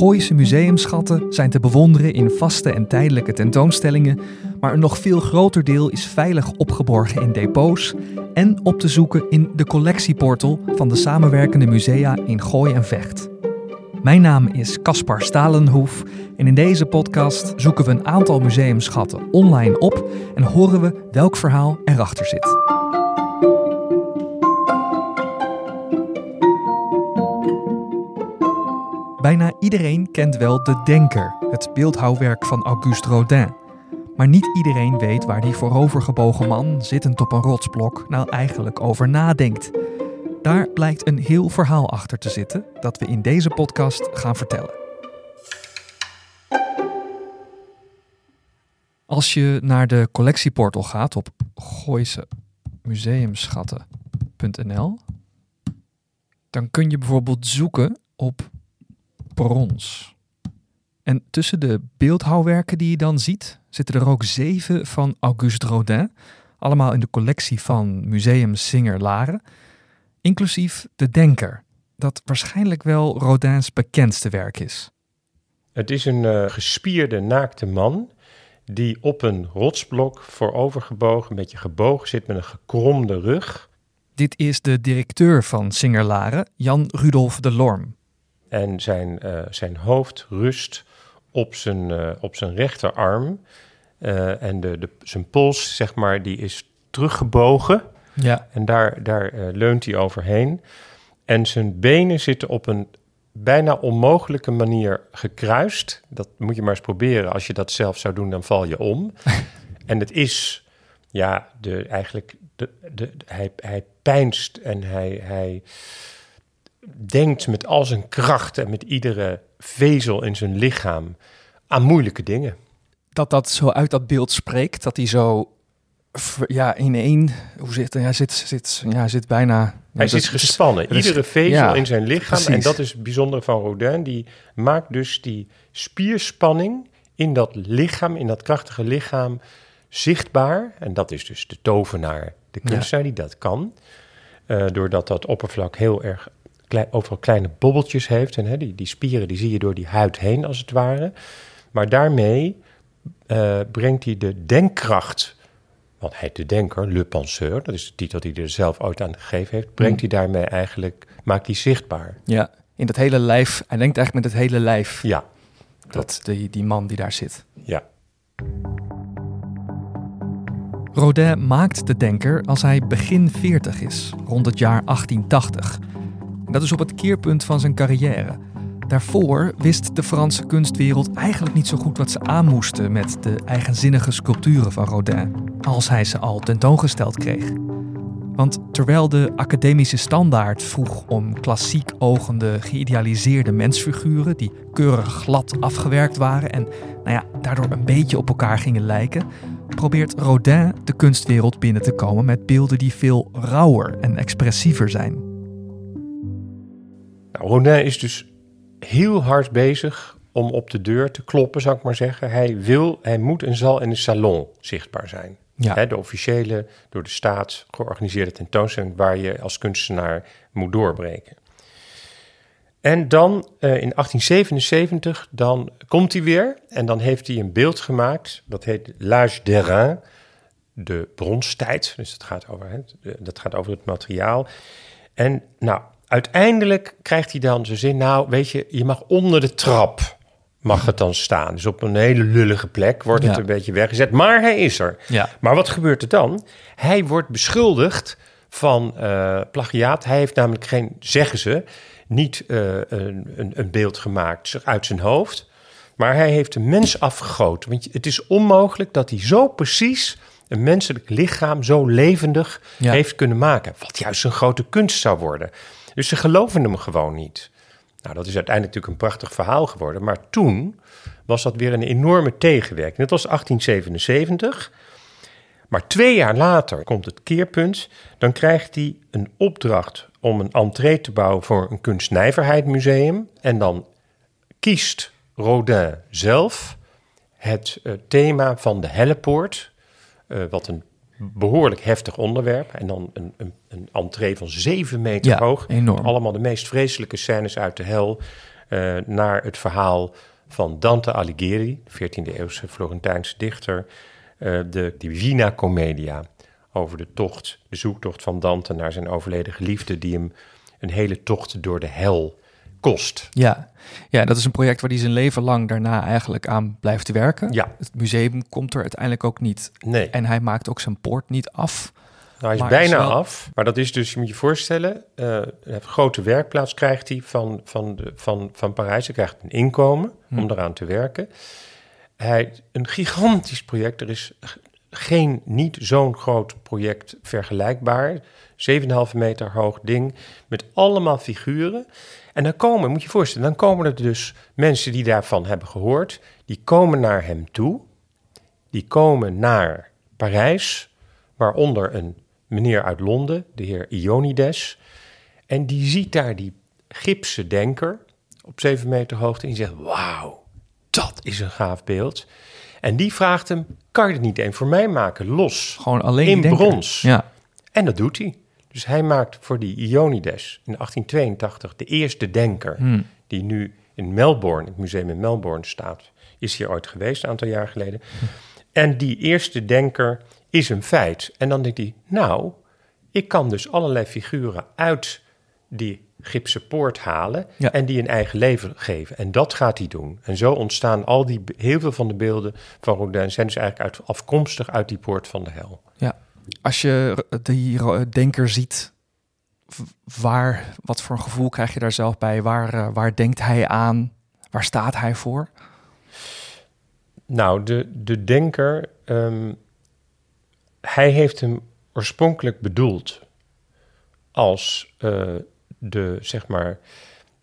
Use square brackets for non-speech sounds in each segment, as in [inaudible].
Gooise museumschatten zijn te bewonderen in vaste en tijdelijke tentoonstellingen, maar een nog veel groter deel is veilig opgeborgen in depots en op te zoeken in de collectieportal van de samenwerkende musea in Gooi en Vecht. Mijn naam is Caspar Stalenhoef en in deze podcast zoeken we een aantal museumschatten online op en horen we welk verhaal erachter zit. Bijna iedereen kent wel De Denker, het beeldhouwwerk van Auguste Rodin. Maar niet iedereen weet waar die voorovergebogen man, zittend op een rotsblok, nou eigenlijk over nadenkt. Daar blijkt een heel verhaal achter te zitten dat we in deze podcast gaan vertellen. Als je naar de collectieportal gaat op gooisemuseumschatten.nl, dan kun je bijvoorbeeld zoeken op brons. En tussen de beeldhouwwerken die je dan ziet, zitten er ook zeven van Auguste Rodin, allemaal in de collectie van Museum Singer Laren, inclusief De Denker, dat waarschijnlijk wel Rodins bekendste werk is. Het is een uh, gespierde, naakte man die op een rotsblok voorovergebogen, een beetje gebogen zit met een gekromde rug. Dit is de directeur van Singer Laren, Jan Rudolf de Lorm. En zijn, uh, zijn hoofd rust op zijn, uh, op zijn rechterarm. Uh, en de, de, zijn pols, zeg maar, die is teruggebogen. Ja. En daar, daar leunt hij overheen. En zijn benen zitten op een bijna onmogelijke manier gekruist. Dat moet je maar eens proberen. Als je dat zelf zou doen, dan val je om. [laughs] en het is, ja, de, eigenlijk, de, de, hij, hij pijnst en hij, hij denkt met al zijn kracht en met iedere vezel in zijn lichaam aan moeilijke dingen. Dat dat zo uit dat beeld spreekt, dat hij zo ja, in één, hoe zit hij? zit, zit, ja, zit bijna. Hij zit gespannen, iedere vezel ja, in zijn lichaam. Precies. En dat is het bijzondere van Rodin. Die maakt dus die spierspanning in dat lichaam, in dat krachtige lichaam, zichtbaar. En dat is dus de tovenaar, de kunstenaar ja. die dat kan. Uh, doordat dat oppervlak heel erg klei, overal kleine bobbeltjes heeft. En hè, die, die spieren die zie je door die huid heen, als het ware. Maar daarmee uh, brengt hij de denkkracht, want hij de denker, le penseur, dat is de titel die hij er zelf ooit aan gegeven heeft, brengt mm. hij daarmee eigenlijk, maakt hij zichtbaar. Ja, in dat hele lijf, hij denkt eigenlijk met het hele lijf. Ja. Dat, die, die man die daar zit. Ja. Rodin maakt de denker als hij begin 40 is, rond het jaar 1880. Dat is op het keerpunt van zijn carrière. Daarvoor wist de Franse kunstwereld eigenlijk niet zo goed wat ze aan moesten met de eigenzinnige sculpturen van Rodin, als hij ze al tentoongesteld kreeg. Want terwijl de academische standaard vroeg om klassiek ogende, geïdealiseerde mensfiguren die keurig glad afgewerkt waren en nou ja, daardoor een beetje op elkaar gingen lijken, probeert Rodin de kunstwereld binnen te komen met beelden die veel rauwer en expressiever zijn. Nou, Rodin is dus heel hard bezig om op de deur te kloppen, zou ik maar zeggen. Hij wil, hij moet en zal in de salon zichtbaar zijn. Ja. De officiële, door de staat georganiseerde tentoonstelling waar je als kunstenaar moet doorbreken. En dan uh, in 1877, dan komt hij weer en dan heeft hij een beeld gemaakt. Dat heet L'Âge d'Airain, de bronstijd. Dus dat gaat over, hè, dat gaat over het materiaal. En nou, uiteindelijk krijgt hij dan zijn zin, nou weet je, je mag onder de trap mag het dan staan. Dus op een hele lullige plek wordt het Ja. een beetje weggezet, maar hij is er. Ja. Maar wat gebeurt er dan? Hij wordt beschuldigd van eh, plagiaat. Hij heeft namelijk geen, zeggen ze, niet eh, een, een, een beeld gemaakt uit zijn hoofd. Maar hij heeft een mens afgegoten. Want het is onmogelijk dat hij zo precies een menselijk lichaam zo levendig Ja. heeft kunnen maken. Wat juist een grote kunst zou worden. Dus ze geloven hem gewoon niet. Nou, dat is uiteindelijk natuurlijk een prachtig verhaal geworden. Maar toen was dat weer een enorme tegenwerking. Dat was 1877. Maar twee jaar later komt het keerpunt. Dan krijgt hij een opdracht om een entree te bouwen voor een kunstnijverheidmuseum. En dan kiest Rodin zelf het eh, thema van de Hellepoort. eh, wat een behoorlijk heftig onderwerp. En dan een, een, een entree van zeven meter Ja, hoog. enorm. Allemaal de meest vreselijke scènes uit de hel. naar het verhaal van Dante Alighieri, 14e-eeuwse Florentijnse dichter, de Divina Commedia. Over de tocht, de zoektocht van Dante naar zijn overleden geliefde, die hem een hele tocht door de hel kost. Ja. ja, dat is een project waar hij zijn leven lang daarna eigenlijk aan blijft werken. Ja. Het museum komt er uiteindelijk ook niet. Nee. En hij maakt ook zijn poort niet af. Nou, hij is bijna af, maar dat is dus, je moet je voorstellen, uh, een grote werkplaats krijgt hij van, van, de, van, van Parijs. Hij krijgt een inkomen hm. om eraan te werken. Hij, een gigantisch project. Er is geen, niet zo'n groot project vergelijkbaar. 7,5 meter hoog ding met allemaal figuren. En dan komen, moet je je voorstellen, dan komen er dus mensen die daarvan hebben gehoord, die komen naar hem toe. Die komen naar Parijs, waaronder een meneer uit Londen, de heer Ionides. En die ziet daar die gipsen denker op 7 meter hoogte en die zegt, wauw, dat is een gaaf beeld. En die vraagt hem, kan je het niet één voor mij maken, los? Gewoon alleen in brons. Ja. En dat doet hij. Dus hij maakt voor die Ionides in 1882 de eerste denker hmm. die nu in Melbourne, het museum in Melbourne staat. Is hier ooit geweest, een aantal jaar geleden. En die eerste denker is een feit. En dan denkt hij, nou, ik kan dus allerlei figuren uit die gipsen poort halen en die een eigen leven geven. En dat gaat hij doen. En zo ontstaan al die, heel veel van de beelden van Rodin zijn dus eigenlijk uit, afkomstig uit die poort van de hel. Ja. Als je die denker ziet, waar, wat voor een gevoel krijg je daar zelf bij? Waar, eh, waar denkt hij aan? Waar staat hij voor? Nou, de, de denker, um, hij heeft hem oorspronkelijk bedoeld als uh, de, zeg maar,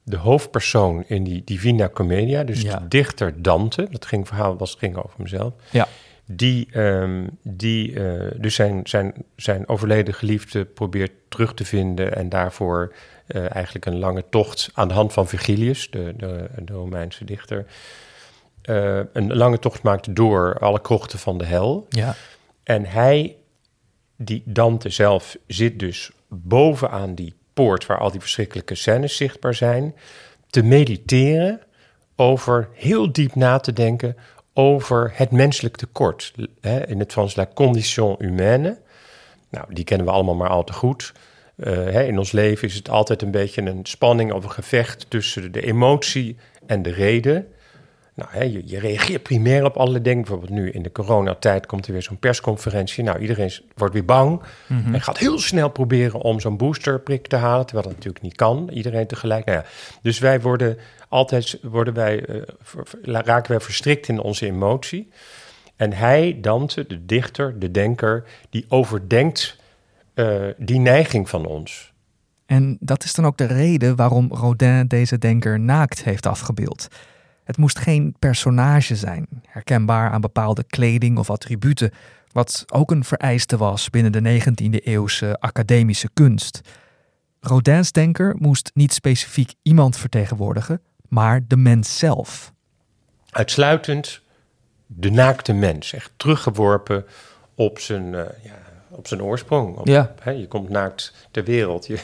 de hoofdpersoon in die Divina Commedia, dus de dichter Dante, dat ging verhaal was, ging over mezelf. Ja die, um, die uh, dus zijn, zijn, zijn overleden geliefde probeert terug te vinden en daarvoor uh, eigenlijk een lange tocht aan de hand van Virgilius, de, de, de Romeinse dichter, uh, een lange tocht maakt door alle krochten van de hel. Ja. En hij, die Dante zelf, zit dus bovenaan die poort waar al die verschrikkelijke scènes zichtbaar zijn, te mediteren over heel diep na te denken over het menselijk tekort. Hè, in het Frans la condition humaine. Nou, die kennen we allemaal maar al te goed. Uh, hè, in ons leven is het altijd een beetje een spanning of een gevecht tussen de emotie en de reden. Nou, hè, je, je, reageert primair op allerlei dingen. Bijvoorbeeld nu in de coronatijd komt er weer zo'n persconferentie. Nou, iedereen wordt weer bang mhm. en gaat heel snel proberen om zo'n boosterprik te halen, terwijl dat natuurlijk niet kan. Iedereen tegelijk. Nou ja, dus wij worden altijd worden wij, uh, raken wij verstrikt in onze emotie. En hij, Dante, de dichter, de denker, die overdenkt uh, die neiging van ons. En dat is dan ook de reden waarom Rodin deze denker naakt heeft afgebeeld. Het moest geen personage zijn, herkenbaar aan bepaalde kleding of attributen, wat ook een vereiste was binnen de 19e eeuwse academische kunst. Rodins denker moest niet specifiek iemand vertegenwoordigen, maar de mens zelf. Uitsluitend de naakte mens, echt teruggeworpen op zijn, uh, ja, op zijn oorsprong. Op, ja. Hè, je komt naakt ter wereld. Je,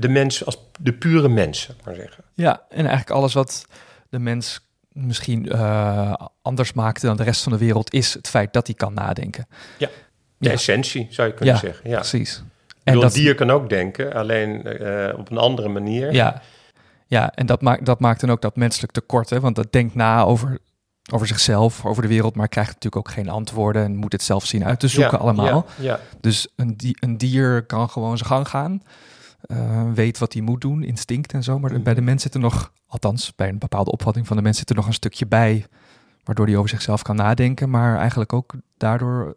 de mens als de pure mens, maar zeggen. Ja, en eigenlijk alles wat de mens misschien uh, anders maakte dan de rest van de wereld, is het feit dat hij kan nadenken. Ja, de essentie zou je kunnen ja, zeggen. Ja, precies. En dat dier kan ook denken, alleen uh, op een andere manier. Ja, ja en dat maakt, dat maakt dan ook dat menselijk tekort, hè? want dat denkt na over, over zichzelf, over de wereld, maar krijgt natuurlijk ook geen antwoorden en moet het zelf zien uit te zoeken allemaal. Ja, ja. Dus een, een dier kan gewoon zijn gang gaan. Uh, weet wat hij moet doen, instinct en zo. Maar mm. bij de mens zit er nog, althans bij een bepaalde opvatting van de mens zit er nog een stukje bij, waardoor hij over zichzelf kan nadenken, maar eigenlijk ook daardoor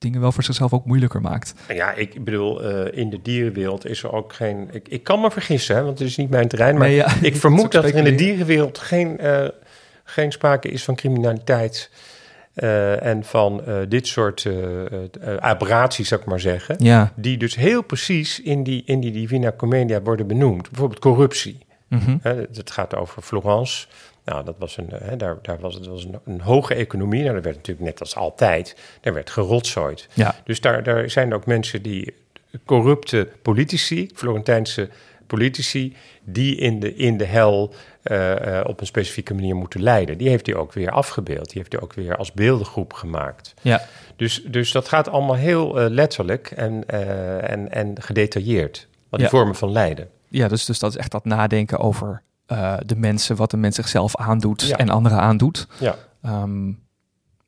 dingen wel voor zichzelf ook moeilijker maakt. Ja, ik bedoel, uh, in de dierenwereld is er ook geen. Ik, ik kan me vergissen, hè, want het is niet mijn terrein. Maar nee, ja, ik vermoed [laughs] dat er in de dierenwereld geen, uh, geen sprake is van criminaliteit. Uh, en van uh, dit soort uh, aberraties, zou ik maar zeggen. Ja. Die dus heel precies in die, in die Divina Commedia worden benoemd. Bijvoorbeeld corruptie. Mm -hmm. het gaat over Florence. Nou, dat was een, hè, daar, daar was het was een, een, hoge economie. Nou, dat werd natuurlijk net als altijd, daar werd gerotzooid. Ja. Dus daar, daar zijn ook mensen die corrupte politici, Florentijnse politici die in de, in de hel eh, eh, op een specifieke manier moeten leiden. Die heeft hij ook weer afgebeeld. Die heeft hij ook weer als beeldengroep gemaakt. Ja. Dus, dus dat gaat allemaal heel letterlijk en, en, en gedetailleerd. Wat die vormen van lijden. Ja, dus, dus dat is echt dat nadenken over de mensen, wat de mens zichzelf aandoet en anderen aandoet. Ja. Ehm,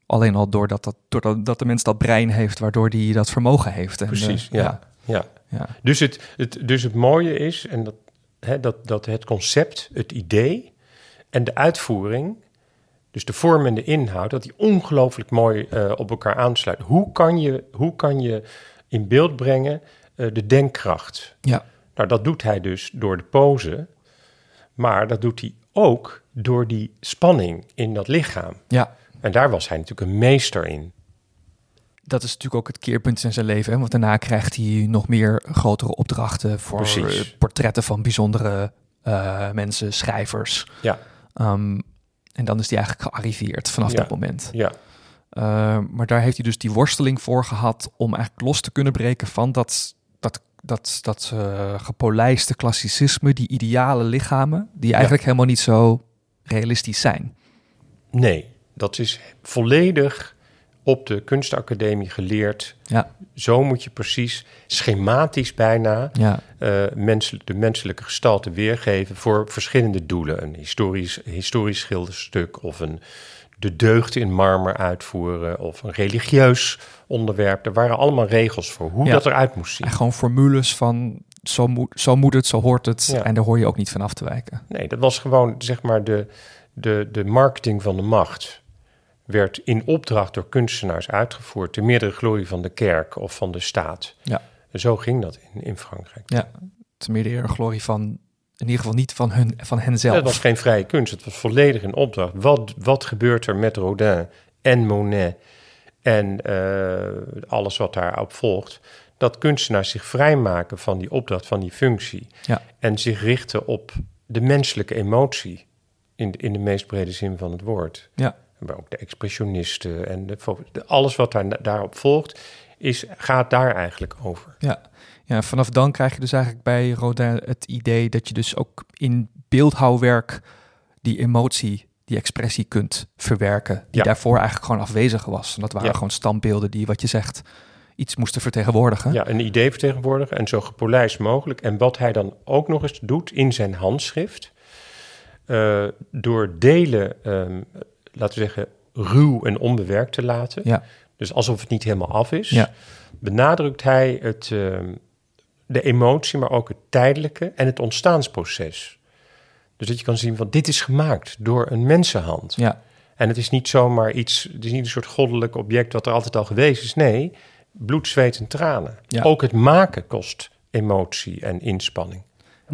alleen al doordat, dat, doordat dat de mens dat brein heeft, waardoor die dat vermogen heeft. En, Precies, ja. ja. ja. Dus, het, het, dus het mooie is, en dat, hè, dat, dat het concept, het idee en de uitvoering, dus de vorm en de inhoud, dat die ongelooflijk mooi uh, op elkaar aansluiten. Hoe kan je, hoe kan je in beeld brengen uh, de denkkracht? Ja. Nou, dat doet hij dus door de pose, maar dat doet hij ook door die spanning in dat lichaam. Ja. En daar was hij natuurlijk een meester in. Dat is natuurlijk ook het keerpunt in zijn leven. Hè? Want daarna krijgt hij nog meer grotere opdrachten voor portretten van bijzondere uh, mensen, schrijvers. Ja. Um, en dan is hij eigenlijk gearriveerd vanaf dat moment. Ja. Uh, maar daar heeft hij dus die worsteling voor gehad om eigenlijk los te kunnen breken van dat, dat, dat, dat uh, gepolijste klassicisme, die ideale lichamen, die eigenlijk helemaal niet zo realistisch zijn. Nee, dat is volledig op de kunstacademie geleerd. Ja. Zo moet je precies schematisch bijna ja. uh, de menselijke gestalte weergeven voor verschillende doelen. Een historisch, historisch schilderstuk of een de deugd in marmer uitvoeren of een religieus onderwerp. Er waren allemaal regels voor hoe dat eruit moest zien. En gewoon formules van zo moet, zo moet het, zo hoort het. En daar hoor je ook niet van af te wijken. Nee, dat was gewoon zeg maar de, de, de marketing van de macht werd in opdracht door kunstenaars uitgevoerd, te meerdere glorie van de kerk of van de staat. Ja. Zo ging dat in, in Frankrijk. Ja, te meerdere glorie van, in ieder geval niet van, hun, van henzelf. Het was geen vrije kunst, het was volledig in opdracht. Wat, wat gebeurt er met Rodin en Monet en uh, alles wat daarop volgt? Dat kunstenaars zich vrijmaken van die opdracht, van die functie. Ja. En zich richten op de menselijke emotie. In, in de meest brede zin van het woord. Ja maar ook de expressionisten en de, alles wat daar, daarop volgt, is, gaat daar eigenlijk over. Ja. ja, vanaf dan krijg je dus eigenlijk bij Rodin het idee dat je dus ook in beeldhouwwerk die emotie, die expressie kunt verwerken, die daarvoor eigenlijk gewoon afwezig was. En dat waren gewoon standbeelden die, wat je zegt, iets moesten vertegenwoordigen. Ja, een idee vertegenwoordigen en zo gepolijst mogelijk. En wat hij dan ook nog eens doet in zijn handschrift, uh, door delen um, laten we zeggen, ruw en onbewerkt te laten. Ja. Dus alsof het niet helemaal af is. Ja. Benadrukt hij het, ehm, de emotie, maar ook het tijdelijke en het ontstaansproces. Dus dat je kan zien van dit is gemaakt door een mensenhand. Ja. En het is niet zomaar iets, het is niet een soort goddelijk object wat er altijd al geweest is. Nee, bloed, zweet en tranen. Ja. Ook het maken kost emotie en inspanning.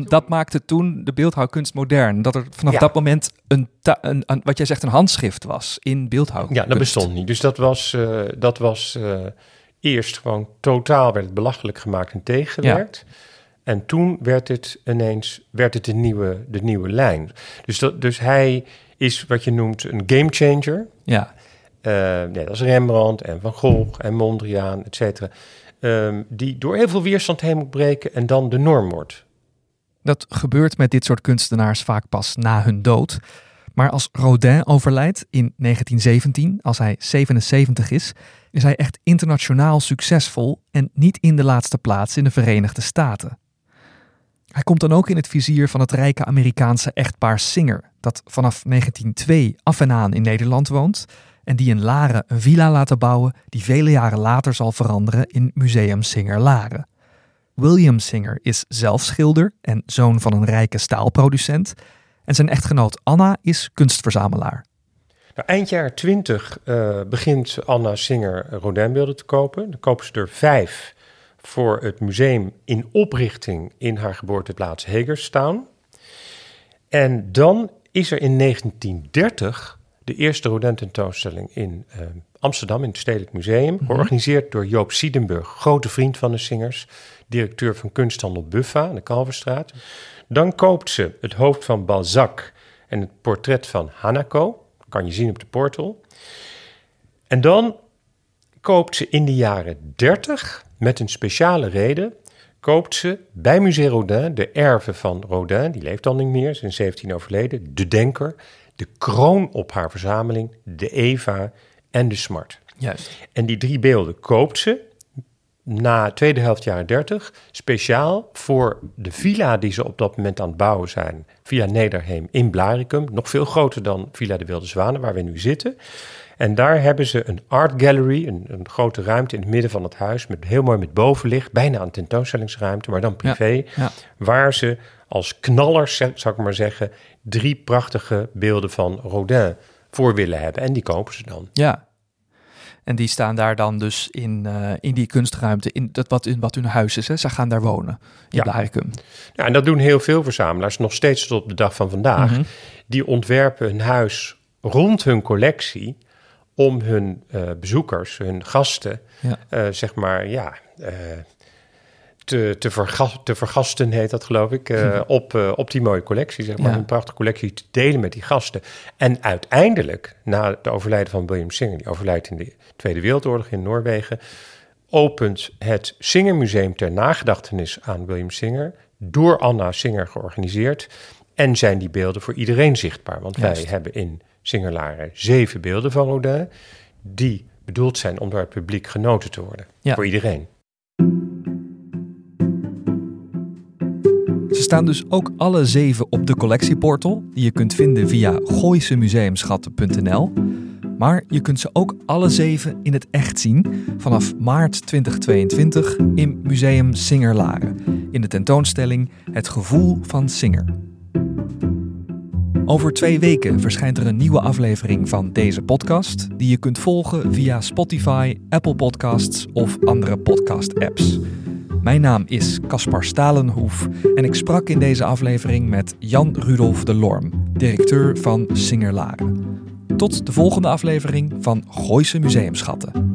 Dat maakte toen de beeldhouwkunst modern. Dat er vanaf dat moment een, een, een, wat jij zegt, een handschrift was in beeldhouwkunst. Ja, dat bestond niet. Dus dat was, uh, dat was uh, eerst gewoon totaal werd het belachelijk gemaakt en tegengewerkt. Ja. En toen werd het ineens werd het de, nieuwe, de nieuwe lijn. Dus, dat, dus hij is wat je noemt een game changer. Ja. Uh, net als Rembrandt en Van Gogh en Mondriaan, et cetera. Um, die door heel veel weerstand heen moet breken en dan de norm wordt. Dat gebeurt met dit soort kunstenaars vaak pas na hun dood. Maar als Rodin overlijdt in 1917, als hij 77 is, is hij echt internationaal succesvol en niet in de laatste plaats in de Verenigde Staten. Hij komt dan ook in het vizier van het rijke Amerikaanse echtpaar Singer, dat vanaf 1902 af en aan in Nederland woont en die in Laren een villa laten bouwen die vele jaren later zal veranderen in Museum Singer Laren. William Singer is zelf schilder en zoon van een rijke staalproducent. En zijn echtgenoot Anna is kunstverzamelaar. Nou, eind jaar 20 uh, begint Anna Singer Rodinbeelden te kopen. Dan kopen ze er vijf voor het museum in oprichting in haar geboorteplaats Hagerstown. En dan is er in 1930 de eerste Rodin-tentoonstelling in uh, Amsterdam in het Stedelijk Museum, mhm. georganiseerd door Joop Siedenburg, grote vriend van de Singers directeur van kunsthandel Buffa aan de Kalverstraat. Dan koopt ze het hoofd van Balzac en het portret van Hanako. Kan je zien op de portal. En dan koopt ze in de jaren 30 met een speciale reden koopt ze bij Musée Rodin de erven van Rodin, die leeft al niet meer, is in 17 overleden, de Denker, de kroon op haar verzameling, de Eva en de Smart. Juist. En die drie beelden koopt ze na tweede helft jaren 30, speciaal voor de villa die ze op dat moment aan het bouwen zijn, Villa Nederheem in Blaricum, nog veel groter dan Villa de Wilde Zwanen, waar we nu zitten. En daar hebben ze een art gallery, een, een, grote ruimte in het midden van het huis, met heel mooi met bovenlicht, bijna een tentoonstellingsruimte, maar dan privé, waar ze als knallers, zou ik maar zeggen, drie prachtige beelden van Rodin voor willen hebben. En die kopen ze dan. Ja, en die staan daar dan dus in, uh, in die kunstruimte, in dat wat, in wat hun huis is. Hè? Ze gaan daar wonen in ja. Blaricum. Ja, en dat doen heel veel verzamelaars, nog steeds tot op de dag van vandaag. Mhm. Die ontwerpen hun huis rond hun collectie om hun uh, bezoekers, hun gasten, ja. uh, zeg maar, ja, te, te, te, vergasten, heet dat geloof ik, uh, op, uh, op die mooie collectie, zeg maar, een prachtige collectie te delen met die gasten. En uiteindelijk, na het overlijden van William Singer, die overlijdt in de Tweede Wereldoorlog in Noorwegen, opent het Singer Museum ter nagedachtenis aan William Singer, door Anna Singer georganiseerd. En zijn die beelden voor iedereen zichtbaar. Want wij hebben in Singerlaren zeven beelden van Rodin, die bedoeld zijn om door het publiek genoten te worden. Ja. Voor iedereen. Staan dus ook alle zeven op de collectieportal, die je kunt vinden via gooisemuseumschatten.nl. Maar je kunt ze ook alle zeven in het echt zien vanaf maart 2022 in Museum Singerlaren in de tentoonstelling Het gevoel van Singer. Over twee weken verschijnt er een nieuwe aflevering van deze podcast, die je kunt volgen via Spotify, Apple Podcasts of andere podcast-apps. Mijn naam is Caspar Stalenhoef en ik sprak in deze aflevering met Jan Rudolf de Lorm, directeur van Singerlaren. Tot de volgende aflevering van Gooise Museumschatten.